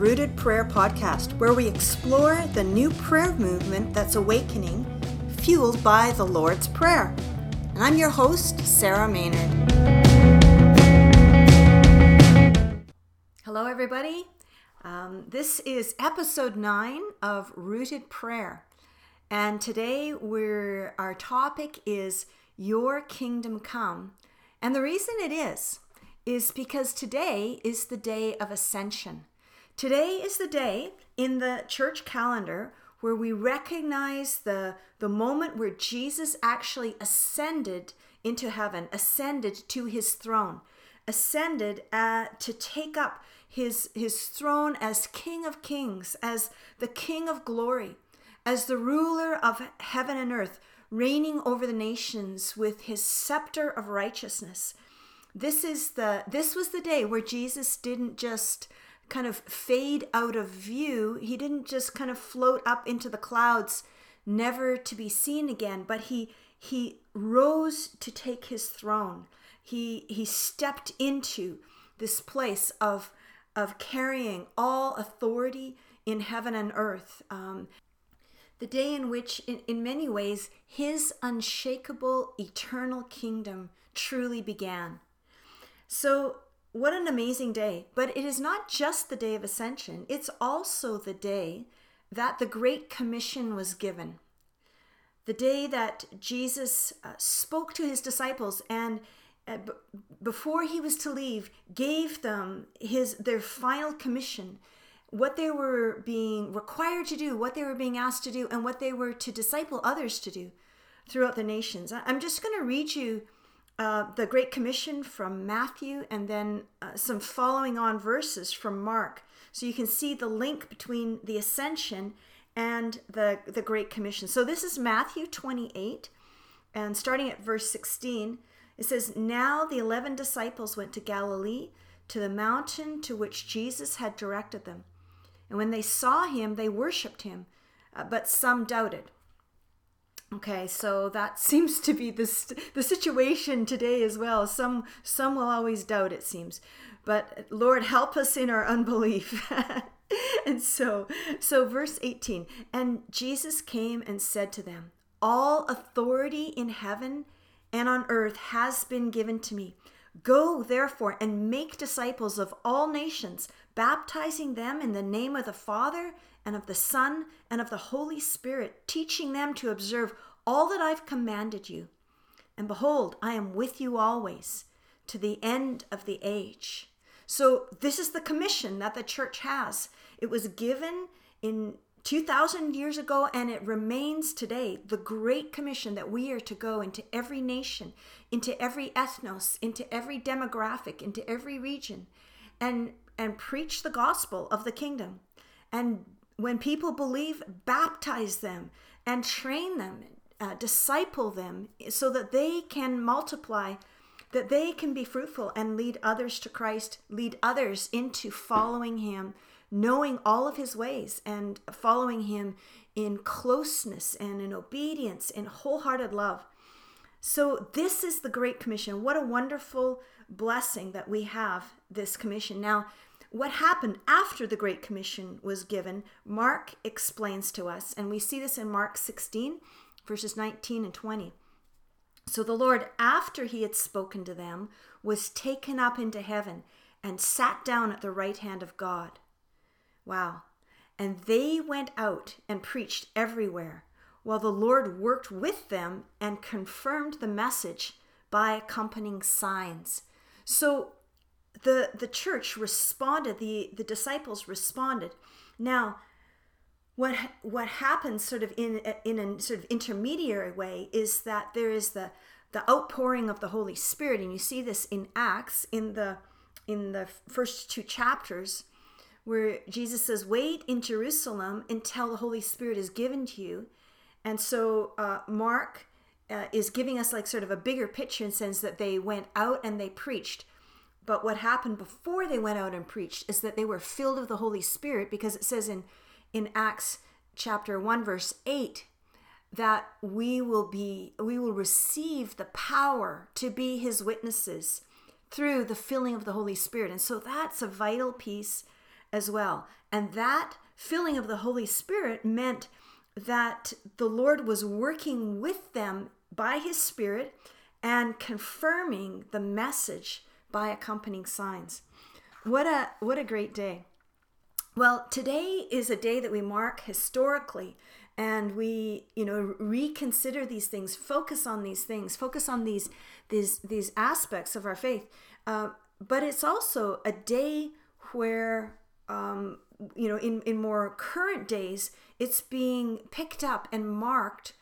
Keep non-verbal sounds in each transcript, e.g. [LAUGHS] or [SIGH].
Rooted Prayer Podcast, where we explore the new prayer movement that's awakening, fueled by the Lord's Prayer. And I'm your host, Sarah Maynard. Hello, everybody. Um, this is episode nine of Rooted Prayer. And today we're, our topic is Your Kingdom Come. And the reason it is, is because today is the day of ascension. Today is the day in the church calendar where we recognize the, the moment where Jesus actually ascended into heaven, ascended to his throne, ascended uh, to take up his, his throne as King of Kings, as the King of glory, as the ruler of heaven and earth, reigning over the nations with his scepter of righteousness. This is the this was the day where Jesus didn't just kind of fade out of view. He didn't just kind of float up into the clouds, never to be seen again, but he he rose to take his throne. He he stepped into this place of of carrying all authority in heaven and earth. Um, the day in which, in, in many ways, his unshakable eternal kingdom truly began. So, what an amazing day. But it is not just the day of ascension, it's also the day that the Great Commission was given. The day that Jesus uh, spoke to his disciples and uh, b- before he was to leave gave them his their final commission what they were being required to do what they were being asked to do and what they were to disciple others to do throughout the nations i'm just going to read you uh, the Great Commission from Matthew, and then uh, some following on verses from Mark. So you can see the link between the ascension and the, the Great Commission. So this is Matthew 28, and starting at verse 16, it says, Now the eleven disciples went to Galilee, to the mountain to which Jesus had directed them. And when they saw him, they worshipped him, uh, but some doubted. Okay, so that [LAUGHS] seems to be the the situation today as well. Some some will always doubt it seems. But Lord help us in our unbelief. [LAUGHS] and so so verse 18, and Jesus came and said to them, all authority in heaven and on earth has been given to me. Go therefore and make disciples of all nations, baptizing them in the name of the Father and of the Son and of the Holy Spirit, teaching them to observe all that I've commanded you. And behold, I am with you always to the end of the age. So, this is the commission that the church has. It was given in 2000 years ago and it remains today the great commission that we are to go into every nation into every ethnos into every demographic into every region and and preach the gospel of the kingdom and when people believe, baptize them and train them, uh, disciple them so that they can multiply, that they can be fruitful and lead others to Christ, lead others into following Him, knowing all of His ways and following Him in closeness and in obedience and wholehearted love. So, this is the Great Commission. What a wonderful blessing that we have this commission. Now, what happened after the Great Commission was given, Mark explains to us, and we see this in Mark 16, verses 19 and 20. So the Lord, after he had spoken to them, was taken up into heaven and sat down at the right hand of God. Wow. And they went out and preached everywhere, while the Lord worked with them and confirmed the message by accompanying signs. So the the church responded the the disciples responded. Now what what happens sort of in in a sort of intermediary way is that there is the the outpouring of the holy spirit and you see this in acts in the in the first two chapters where jesus says wait in jerusalem until the holy spirit is given to you. And so uh, mark uh, is giving us like sort of a bigger picture in sense that they went out and they preached but what happened before they went out and preached is that they were filled with the Holy Spirit because it says in, in Acts chapter 1, verse 8, that we will be we will receive the power to be his witnesses through the filling of the holy spirit and so that's a vital piece as well. And that filling of the Holy Spirit meant that the Lord was working with them by his Spirit and confirming the message by accompanying signs. What a what a great day. Well, today is a day that we mark historically and we, you know, reconsider these things, focus on these things, focus on these these these aspects of our faith. Uh, but it's also a day where um, you know, in, in more current days, it's being picked up and marked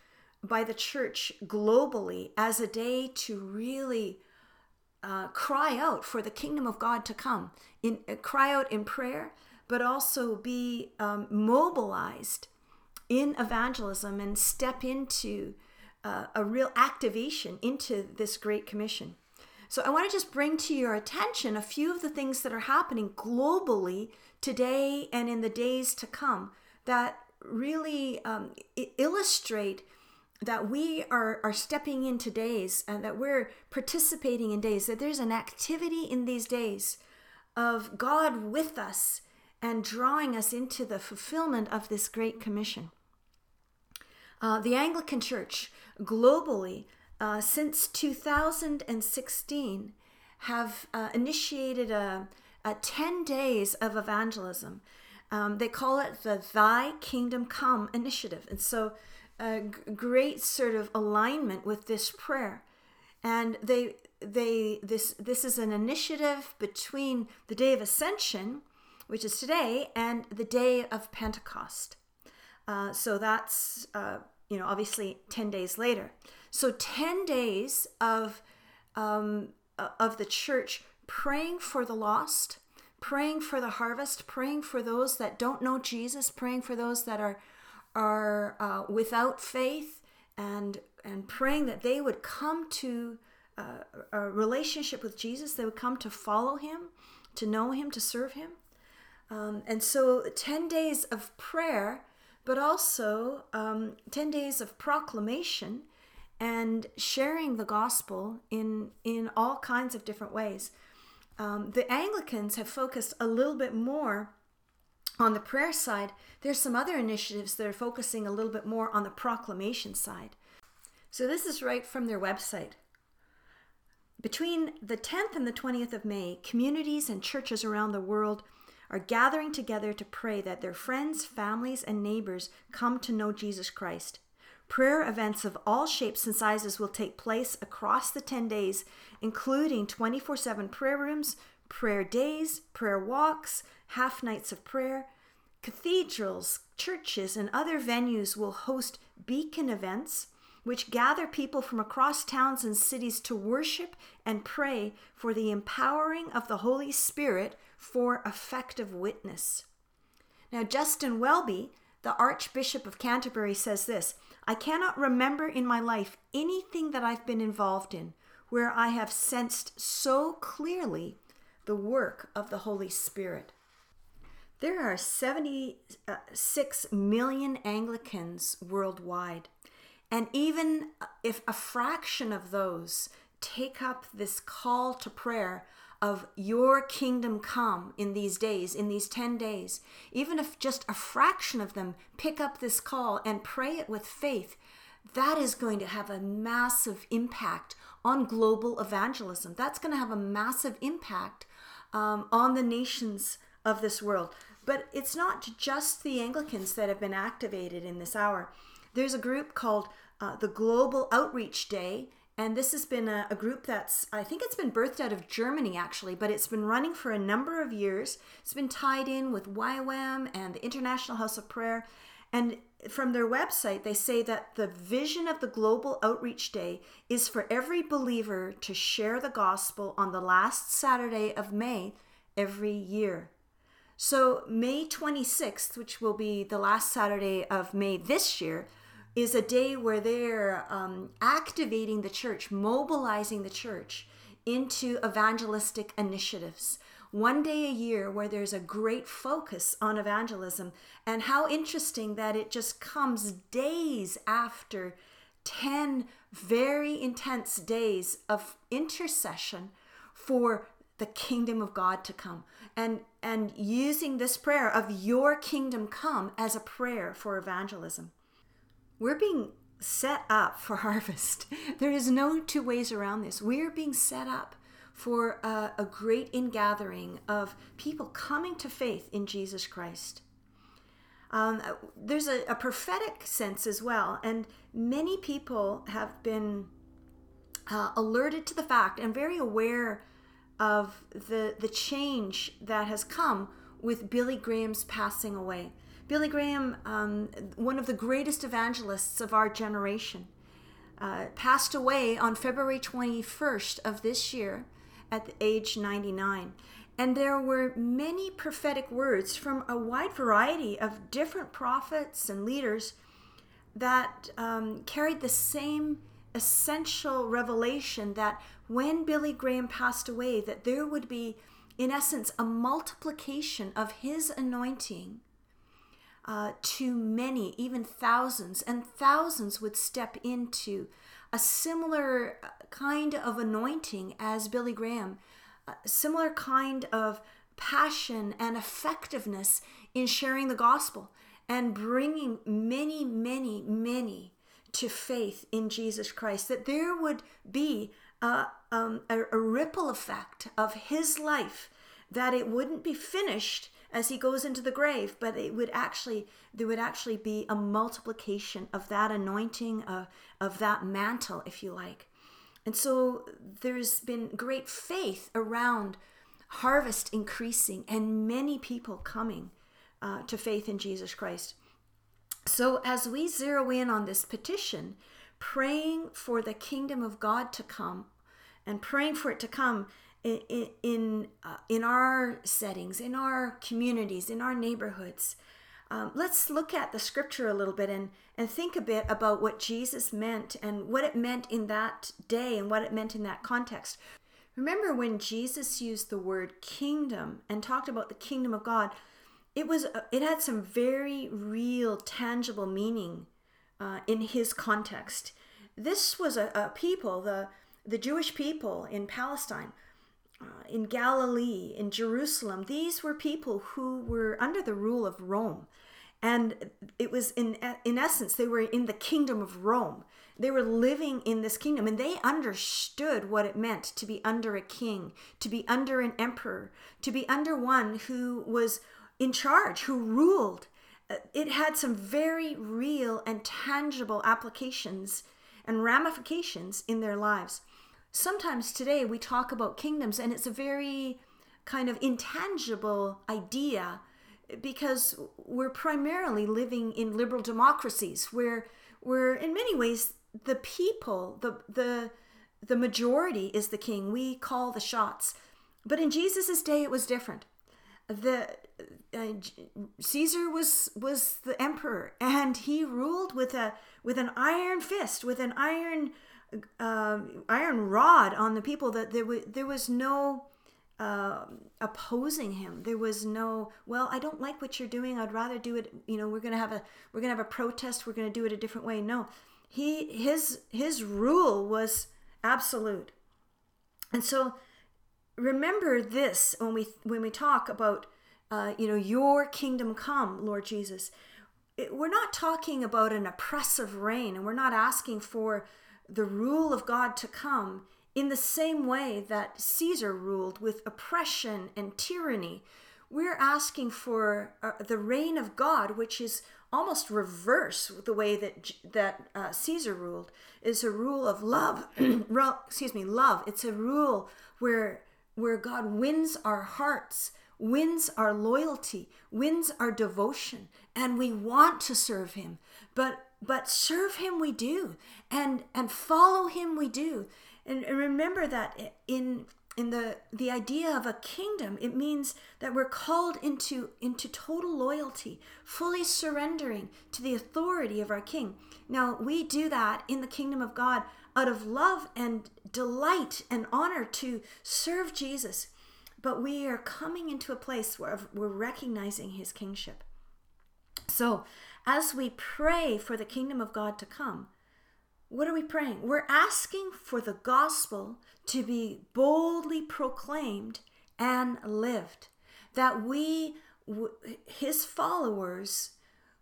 by the church globally as a day to really uh, cry out for the kingdom of God to come, in uh, cry out in prayer, but also be um, mobilized in evangelism and step into uh, a real activation into this great commission. So I want to just bring to your attention a few of the things that are happening globally today and in the days to come that really um, illustrate that we are, are stepping into days and that we're participating in days, that there's an activity in these days of God with us and drawing us into the fulfillment of this great commission. Uh, the Anglican Church globally, uh, since 2016, have uh, initiated a, a 10 days of evangelism. Um, they call it the Thy Kingdom Come initiative. And so, a great sort of alignment with this prayer. And they, they, this, this is an initiative between the day of ascension, which is today, and the day of Pentecost. Uh, so that's, uh, you know, obviously 10 days later. So 10 days of, um, of the church praying for the lost, praying for the harvest, praying for those that don't know Jesus, praying for those that are are uh, without faith, and and praying that they would come to uh, a relationship with Jesus. They would come to follow Him, to know Him, to serve Him. Um, and so, ten days of prayer, but also um, ten days of proclamation and sharing the gospel in in all kinds of different ways. Um, the Anglicans have focused a little bit more on the prayer side. There's some other initiatives that are focusing a little bit more on the proclamation side. So this is right from their website. Between the 10th and the 20th of May, communities and churches around the world are gathering together to pray that their friends, families, and neighbors come to know Jesus Christ. Prayer events of all shapes and sizes will take place across the 10 days, including 24 7 prayer rooms, prayer days, prayer walks, half nights of prayer. Cathedrals, churches, and other venues will host beacon events which gather people from across towns and cities to worship and pray for the empowering of the Holy Spirit for effective witness. Now, Justin Welby, the Archbishop of Canterbury, says this I cannot remember in my life anything that I've been involved in where I have sensed so clearly the work of the Holy Spirit. There are 76 uh, million Anglicans worldwide, and even uh, if a fraction of those take up this call to prayer of your kingdom come in these days, in these 10 days, even if just a fraction of them pick up this call and pray it with faith, that is going to have a massive impact on global evangelism. That's going to have a massive impact um, on the nations of this world. But it's not just the Anglicans that have been activated in this hour. There's a group called uh, the Global Outreach Day, and this has been a, a, group that's, I think it's been birthed out of Germany actually, but it's been running for a number of years. It's been tied in with YWAM and the International House of Prayer. And from their website, they say that the vision of the Global Outreach Day is for every believer to share the gospel on the last Saturday of May every year. So, May 26th, which will be the last Saturday of May this year, is a day where they're um, activating the church, mobilizing the church into evangelistic initiatives. One day a year where there's a great focus on evangelism. And how interesting that it just comes days after 10 very intense days of intercession for the kingdom of God to come and and using this prayer of your kingdom come as a prayer for evangelism. We're being set up for [LAUGHS] harvest. There is no two ways around this. We're being set up for a, a great ingathering of people coming to faith in Jesus Christ. Um, there's a, a prophetic sense as well, and many people have been uh, alerted to the fact and very aware of the the change that has come with Billy Graham's passing away. Billy Graham, um, one of the greatest evangelists of our generation, uh, passed away on February 21st of this year at the age 99. And there were many prophetic words from a wide variety of different prophets and leaders that um, carried the same essential revelation that when Billy Graham passed away, that there would be, in essence, a multiplication of his anointing uh, to many, even thousands, and thousands would step into a similar uh, kind of anointing as Billy Graham, a similar kind of passion and effectiveness in sharing the gospel and bringing many, many, many to faith in Jesus Christ. That there would be a, um, a, a ripple effect of his life, that it wouldn't be finished as he goes into the grave but it would actually there would actually be a multiplication of that anointing of, of that mantle if you like. And so there's been great faith around harvest increasing and many people coming uh, to faith in jesus christ. So as we zero in on this petition praying for the kingdom of god to come and praying for it to come in in, uh, in our settings, in our communities, in our neighborhoods. Um, let's look at the scripture a little bit and, and think a bit about what Jesus meant and what it meant in that day and what it meant in that context. Remember when Jesus used the word kingdom and talked about the kingdom of God, it was uh, it had some very real, tangible meaning uh, in his context. This was a, a people, the the Jewish people in Palestine, uh, in Galilee, in Jerusalem, these were people who were under the rule of Rome. And it was in, in essence, they were in the kingdom of Rome. They were living in this kingdom and they understood what it meant to be under a king, to be under an emperor, to be under one who was in charge, who ruled. Uh, it had some very real and tangible applications and ramifications in their lives sometimes today we talk about kingdoms and it's a very kind of intangible idea because we're primarily living in liberal democracies where where in many ways the people the the the majority is the king. We call the shots. But in jesus' day it was different. The uh, caesar was was the emperor and he ruled with a with an iron fist with an iron uh, iron rod on the people that there, w- there was no uh, opposing him. There was no, well, I don't like what you're doing. I'd rather do it. You know, we're gonna have a we're gonna have a protest. We're gonna do it a different way. No, he his his rule was absolute, and so remember this when we when we talk about uh, you know your kingdom come, Lord Jesus. It, we're not talking about an oppressive reign, and we're not asking for the rule of God to come in the same way that Caesar ruled with oppression and tyranny. We're asking for uh, the reign of God, which is almost reverse the way that that uh, Caesar ruled. Is a rule of love. [CLEARS THROAT] excuse me, love. It's a rule where where God wins our hearts, wins our loyalty, wins our devotion, and we want to serve Him. But but serve him we do and and follow him we do. And, and remember that in in the the idea of a kingdom it means that we're called into into total loyalty fully surrendering to the authority of our king. Now we do that in the kingdom of god out of love and delight and honor to serve jesus. But we are coming into a place where we're recognizing his kingship. So as we pray for the kingdom of God to come, what are we praying? We're asking for the gospel to be boldly proclaimed and lived. That we, his followers,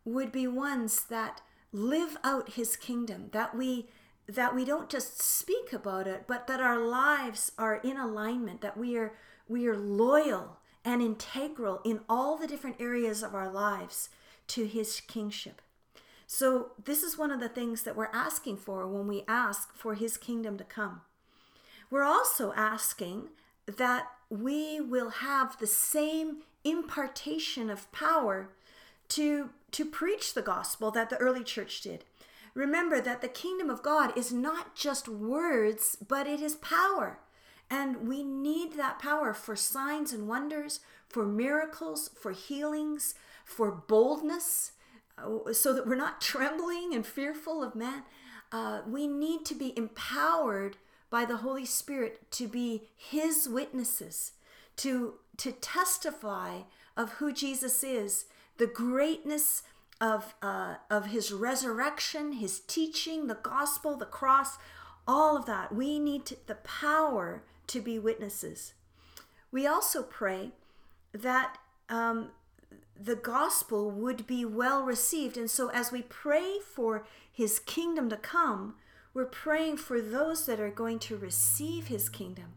would be ones that live out his kingdom, that we that we don't just speak about it, but that our lives are in alignment, that we are we are loyal and integral in all the different areas of our lives to his kingship. So, this is one of the things that we're asking for when we ask for his kingdom to come. We're also asking that we will have the same impartation of power to, to preach the gospel that the early church did. Remember that the kingdom of God is not just words, but it is power. And we need that power for signs and wonders, for miracles, for healings, for boldness, uh, so that we're not [LAUGHS] trembling and fearful of man. Uh, we need to be empowered by the Holy Spirit to be His witnesses, to, to testify of who Jesus is, the greatness of, uh, of His resurrection, His teaching, the gospel, the cross, all of that. We need to, the power to be witnesses. We also pray that um, the gospel would be well received. And so, as we pray for his kingdom to come, we're praying for those that are going to receive his kingdom.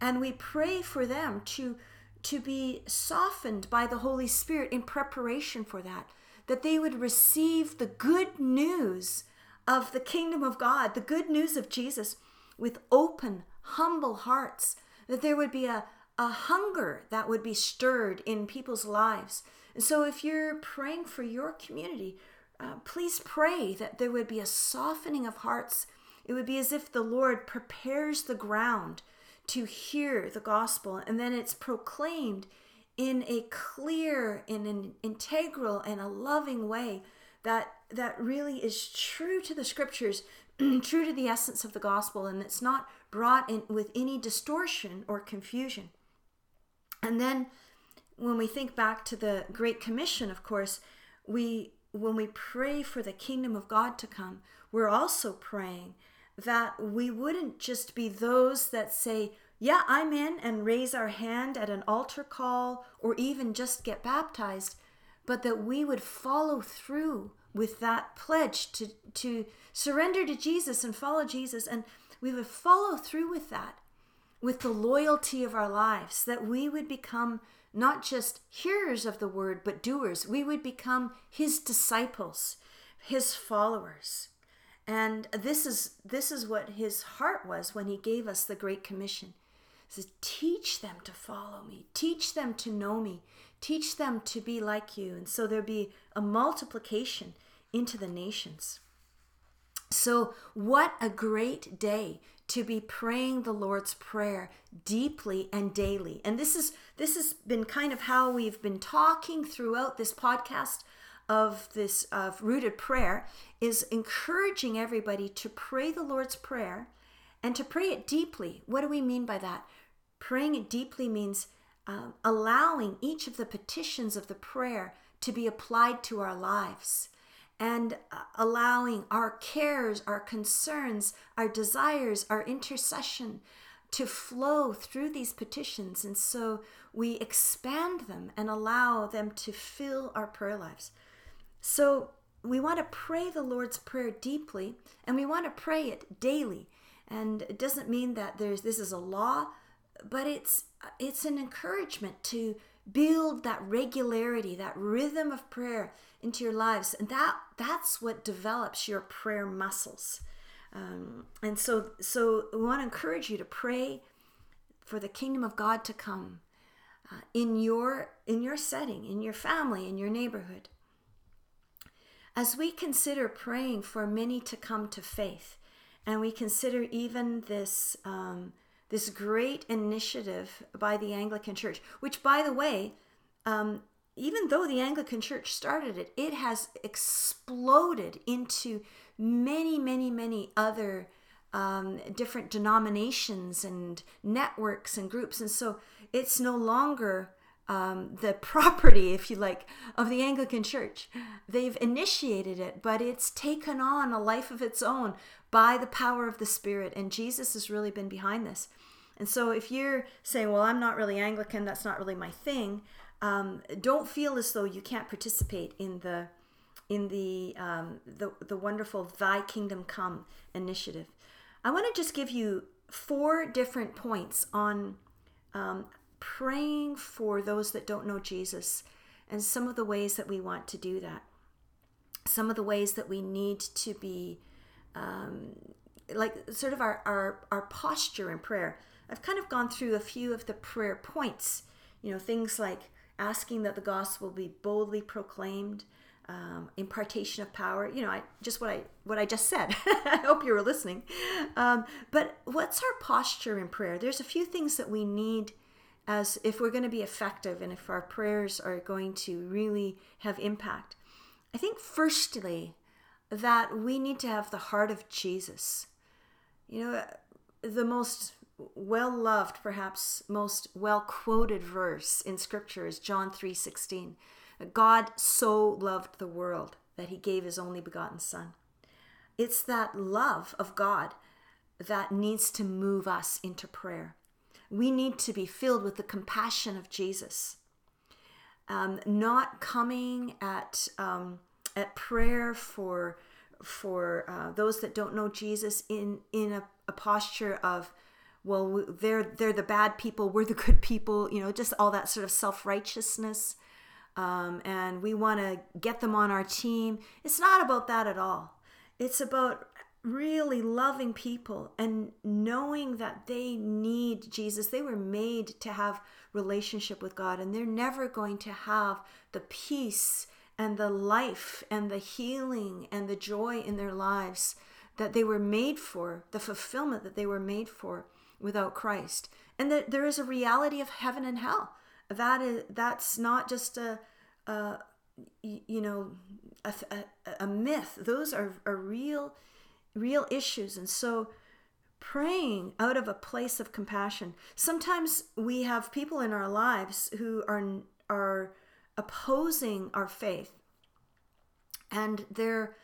And we pray for them to, to be softened by the Holy Spirit in preparation for that, that they would receive the good news of the kingdom of God, the good news of Jesus, with open, humble hearts, that there would be a, a hunger that would be stirred in people's lives so, if you're praying for your community, uh, please pray that there would be a softening of hearts. It would be as if the Lord prepares the ground to hear the gospel, and then it's proclaimed in a clear, in an integral, and a loving way that that really is true to the scriptures, [CLEARS THROAT] true to the essence of the gospel, and it's not brought in with any distortion or confusion. And then when we think back to the Great Commission, of course, we when we pray for the kingdom of God to come, we're also praying that we wouldn't just be those that say, Yeah, I'm in, and raise our hand at an altar call or even just get baptized, but that we would follow through with that pledge to, to surrender to Jesus and follow Jesus. And we would follow through with that, with the loyalty of our lives, that we would become not just hearers of the word, but doers. We would become his disciples, his followers. And this is this is what his heart was when he gave us the great commission. He says, teach them to follow me, teach them to know me, teach them to be like you. And so there'll be a multiplication into the nations. So, what a great day to be praying the Lord's Prayer deeply and daily. And this is this has been kind of how we've been talking throughout this podcast of this of rooted prayer is encouraging everybody to pray the Lord's Prayer and to pray it deeply. What do we mean by that? Praying it deeply means um, allowing each of the petitions of the prayer to be applied to our lives and uh, allowing our cares, our concerns, our desires, our intercession to flow through these petitions. And so we expand them and allow them to fill our prayer lives. So we want to pray the Lord's Prayer deeply and we want to pray it daily. And it doesn't mean that there's this is a law, but it's it's an encouragement to build that regularity, that rhythm of prayer into your lives, and that that's what develops your prayer muscles. Um, and so, so we want to encourage you to pray for the kingdom of God to come uh, in your in your setting, in your family, in your neighborhood. As we consider praying for many to come to faith, and we consider even this. Um, this great initiative by the Anglican Church, which, by the way, um, even though the Anglican Church started it, it has exploded into many, many, many other um, different denominations and networks and groups. And so it's no longer um, the [LAUGHS] property, if you like, of the Anglican Church. They've initiated it, but it's taken on a life of its own by the power of the Spirit. And Jesus has really been behind this. And so if you're saying, well, I'm not really Anglican, that's not really my thing, um, don't feel as though you can't participate in the in the, um, the the wonderful Thy Kingdom Come initiative. I want to just give you four different points on um, praying for those that don't know Jesus and some of the ways that we want to do that. Some of the ways that we need to be um, like sort of our, our, our posture in prayer. I've kind of gone through a few of the prayer points, you know, things like asking that the gospel be boldly proclaimed, um, impartation of power. You know, I just what I what I just said. [LAUGHS] I hope you were listening. Um, but what's our posture in prayer? There's a few things that we need as if we're going to be effective and if our prayers are going to really have impact. I think firstly that we need to have the heart of Jesus. You know, the most well loved, perhaps most well quoted verse in Scripture is John 3 16. God so loved the world that he gave his only begotten Son. It's that love of God that needs to move us into prayer. We need to be filled with the compassion of Jesus, um, not coming at um, at prayer for for uh, those that don't know Jesus in in a, a posture of well they're they're the bad people we're the [LAUGHS] good people you know just all that sort of self-righteousness. Um, and we want to get them on our team. It's not about that at all. It's about really loving people and knowing that they need Jesus they were made to have relationship with God and they're never going to have the peace and the life and the healing and the joy in their lives that they were made for, the fulfillment that they were made for without Christ. And that there is a reality of heaven and hell. That is that's not just a, you know a, a, a myth. Those are, are real real issues. And so praying out of a place of compassion. Sometimes we have people in our lives who are are opposing our faith and there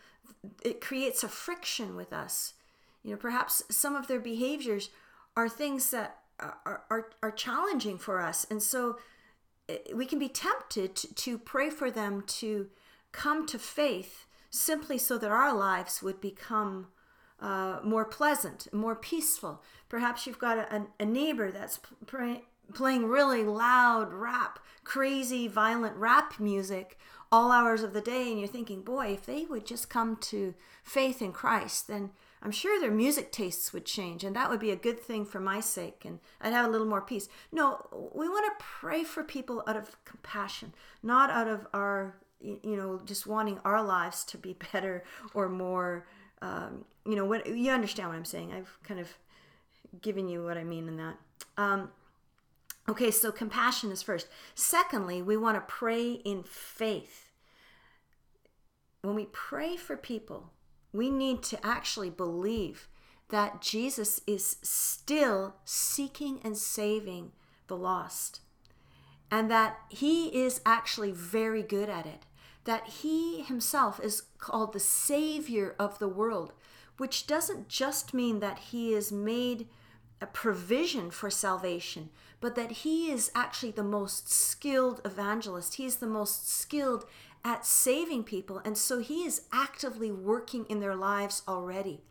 it creates a friction with us you know perhaps some of their behaviors are things that are, are, are challenging for us and so eh, we can be tempted to, to pray for them to come to faith simply so that our lives would become uh, more pleasant, more peaceful. Perhaps you've got a, a neighbor that's pray, playing really loud rap, crazy, violent rap music all hours of the day, and you're thinking, boy, if they would just come to faith in Christ, then I'm sure their music tastes would change, and that would be a good thing for my sake, and I'd have a little more peace. No, we want to pray for people out of compassion, not out of our, you know, just wanting our lives to be [LAUGHS] better or more. Um, you know, what you understand what I'm saying. I've kind of given you what I mean in that. Um, Okay, so compassion is first. Secondly, we want to pray in faith. When we pray for people, we need to actually believe that Jesus is still seeking and saving the lost, and that he is actually very good at it, that he himself is called the Savior of the world, which doesn't just mean that he is made a provision for salvation, but that he is actually the most skilled evangelist. He's the most skilled at saving people. And so he is actively working in their lives already.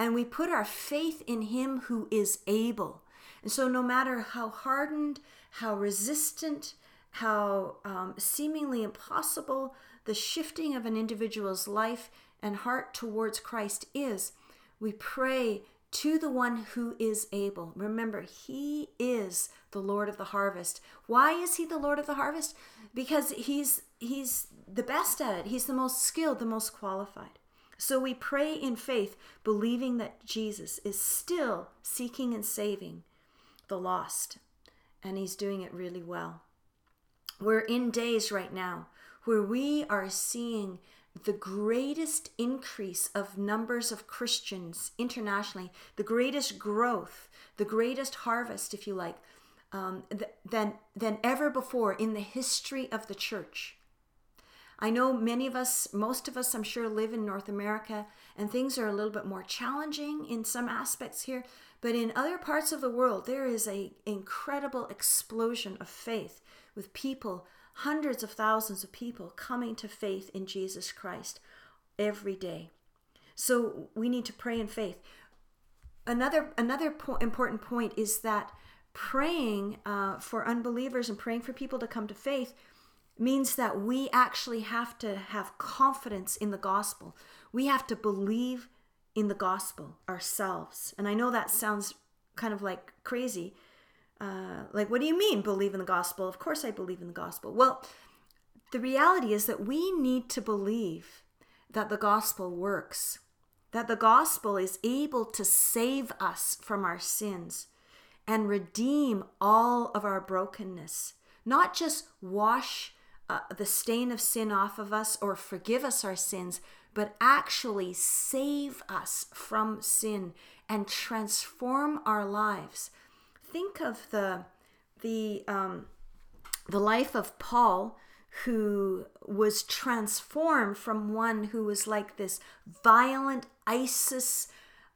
And we put our faith in him who is able. And so, no matter how hardened, how resistant, how um, seemingly impossible the shifting of an individual's life and heart towards Christ is, we pray to the one who is able. Remember, he is the Lord of the harvest. Why is he the Lord of the harvest? Because he's he's the best at it. He's the most skilled, the most qualified. So we pray in faith, believing that Jesus is still seeking and saving the lost, and he's doing it really well. We're in days right now where we are seeing the greatest increase of numbers of Christians internationally, the greatest growth, the greatest harvest, if you like, um, th- than, than ever before in the history of the church. I know many of us, most of us, I'm sure, live in North America, and things are a little bit more challenging in some aspects here. But in other parts of the world, there is a incredible explosion of faith with people, hundreds of thousands of people coming to faith in Jesus Christ every day. So we need to pray in faith. Another another po- important point is that praying uh, for unbelievers and praying for people to come to faith means that we actually have to have confidence in the gospel. We have to believe in the gospel ourselves. And I know that sounds kind of like crazy. Uh, like, what do you mean, believe in the gospel? Of course, I believe in the gospel. Well, the reality is that we need to believe that the gospel works, that the gospel is able to save us from our sins and redeem all of our brokenness, not just wash uh, the stain of sin off of us or forgive us our sins, but actually save us from sin and transform our lives. Think of the the um, the life of Paul, who was transformed from one who was like this violent ISIS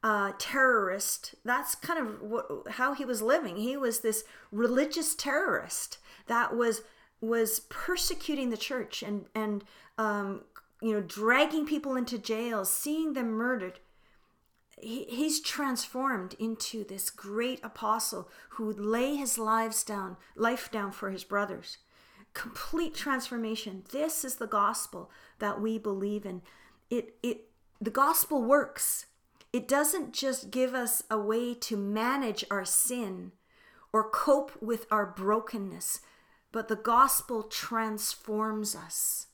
uh, terrorist. That's kind of how he was living. He was this religious terrorist that was was persecuting the church and and um, you know dragging people into jails, seeing them murdered. He, he's transformed into this great apostle who would lay his lives down, life down for his brothers. Complete transformation. This is the gospel that we believe in. It it the gospel works. It doesn't just give us a way to manage our sin or cope with our brokenness, but the gospel transforms us.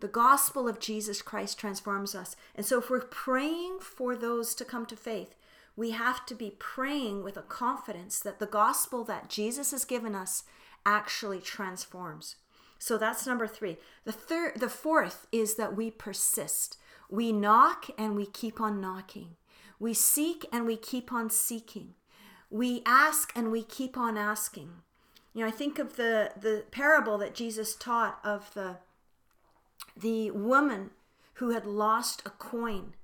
The gospel of Jesus Christ transforms us. And so, if we're praying for those to come to faith, we have to be praying with a confidence that the gospel that Jesus has given us actually transforms. So that's number 3. The third the fourth is that we persist. We knock and we keep on knocking. We seek and we keep on seeking. We ask and we keep on asking. You know, I think of the the parable that Jesus taught of the the woman who had lost a coin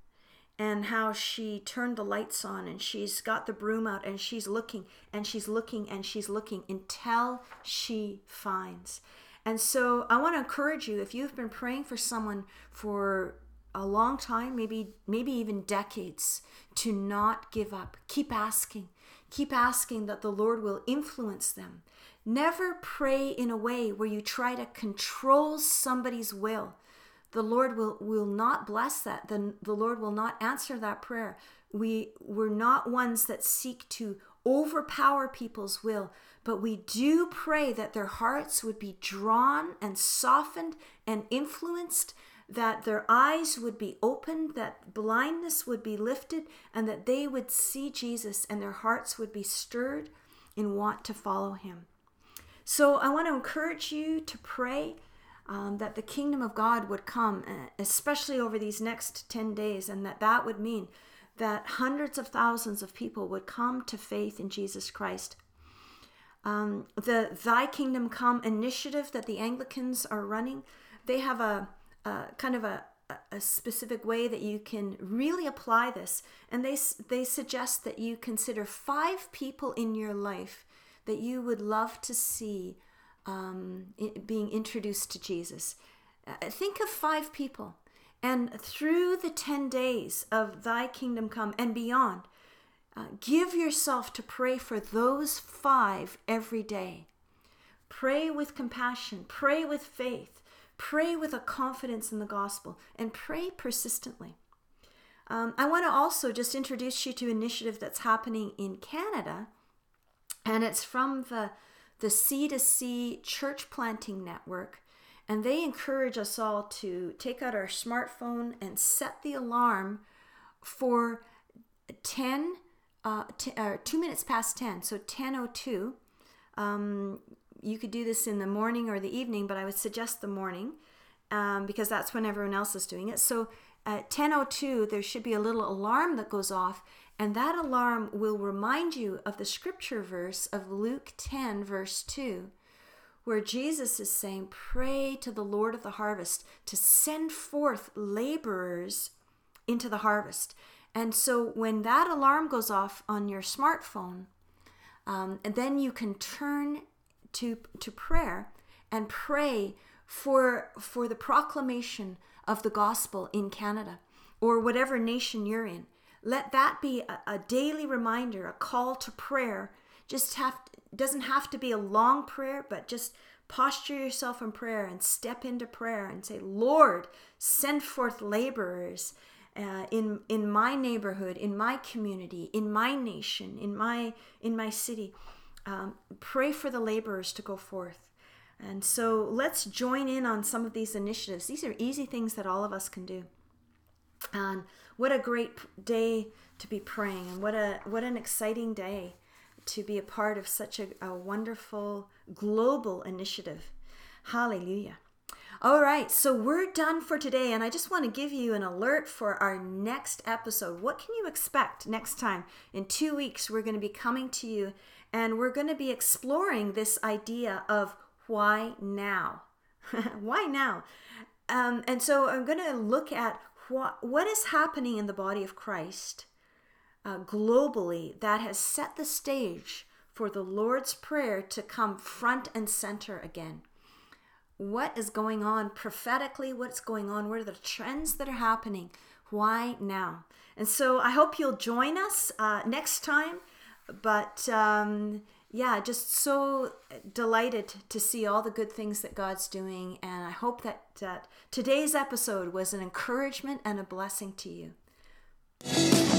and how she turned the lights on and she's got the broom out and she's looking and she's looking and she's looking until she finds. And so I want to encourage you if you've been praying for someone for a long time, maybe maybe even decades, to not give up. Keep asking. Keep asking that the Lord will influence them. Never pray in a way where you try to control somebody's will the Lord will, will not bless that. Then the Lord will not answer that prayer. We, we're not ones that seek to overpower people's will, but we do pray that their hearts would be drawn and softened and influenced, that their eyes would be opened, that blindness would be lifted, and that they would see Jesus and their hearts would be stirred and want to follow him. So I want to encourage you to pray um, that the kingdom of God would come, uh, especially over these next 10 days, and that that would mean that hundreds of thousands of people would come to faith in Jesus Christ. Um, the Thy Kingdom Come initiative that the Anglicans are running, they have a, a kind of a, a specific way that you can really apply this. And they, they suggest that you consider five people in your life that you would love to see um, being introduced to Jesus. Uh, think of five people, and through the 10 days of Thy Kingdom Come and beyond, uh, give yourself to pray for those five every day. Pray with compassion, pray with faith, pray with a confidence in the gospel, and pray persistently. Um, I want to also just introduce you to an initiative that's happening in Canada, and it's from the the C2C Church Planting Network, and they encourage us all to take out our smartphone and set the alarm for 10, uh, t- uh, two minutes past 10, so 10.02. Um, you could do this in the morning or the evening, but I would suggest the morning um, because that's when everyone else is doing it. So at 10.02, there should be a little alarm that goes off, and that alarm will remind you of the scripture verse of Luke 10, verse 2, where Jesus is saying, Pray to the Lord of the harvest to send forth laborers into the harvest. And so when that alarm goes off on your smartphone, um, and then you can turn to, to prayer and pray for, for the proclamation of the gospel in Canada or whatever nation you're in. Let that be a, a daily reminder, a call to prayer. Just have doesn't have to be a long prayer, but just posture yourself in prayer and step into prayer and say, Lord, send forth laborers uh, in in my neighborhood, in my community, in my nation, in my in my city. Um, pray for the laborers to go forth. And so let's join in on some of these initiatives. These are easy things that all of us can do. And what a great day to be praying, and what a what an exciting day to be a part of such a, a wonderful global initiative. Hallelujah. All right, so we're done for today, and I just want to give you an alert for our next episode. What can you expect next time? In two weeks, we're going to be coming to you and we're going to be exploring this idea of why now? [LAUGHS] why now? Um, and so I'm going to look at what, what is happening in the body of Christ uh, globally that has set the stage for the Lord's Prayer to come front and center again what is going on prophetically, what's going on, what are the trends that are happening, why now? And so I hope you'll join us uh, next time. But um, yeah, just so delighted to see all the good things that God's doing. And I hope that, that today's episode was an encouragement and a blessing to you.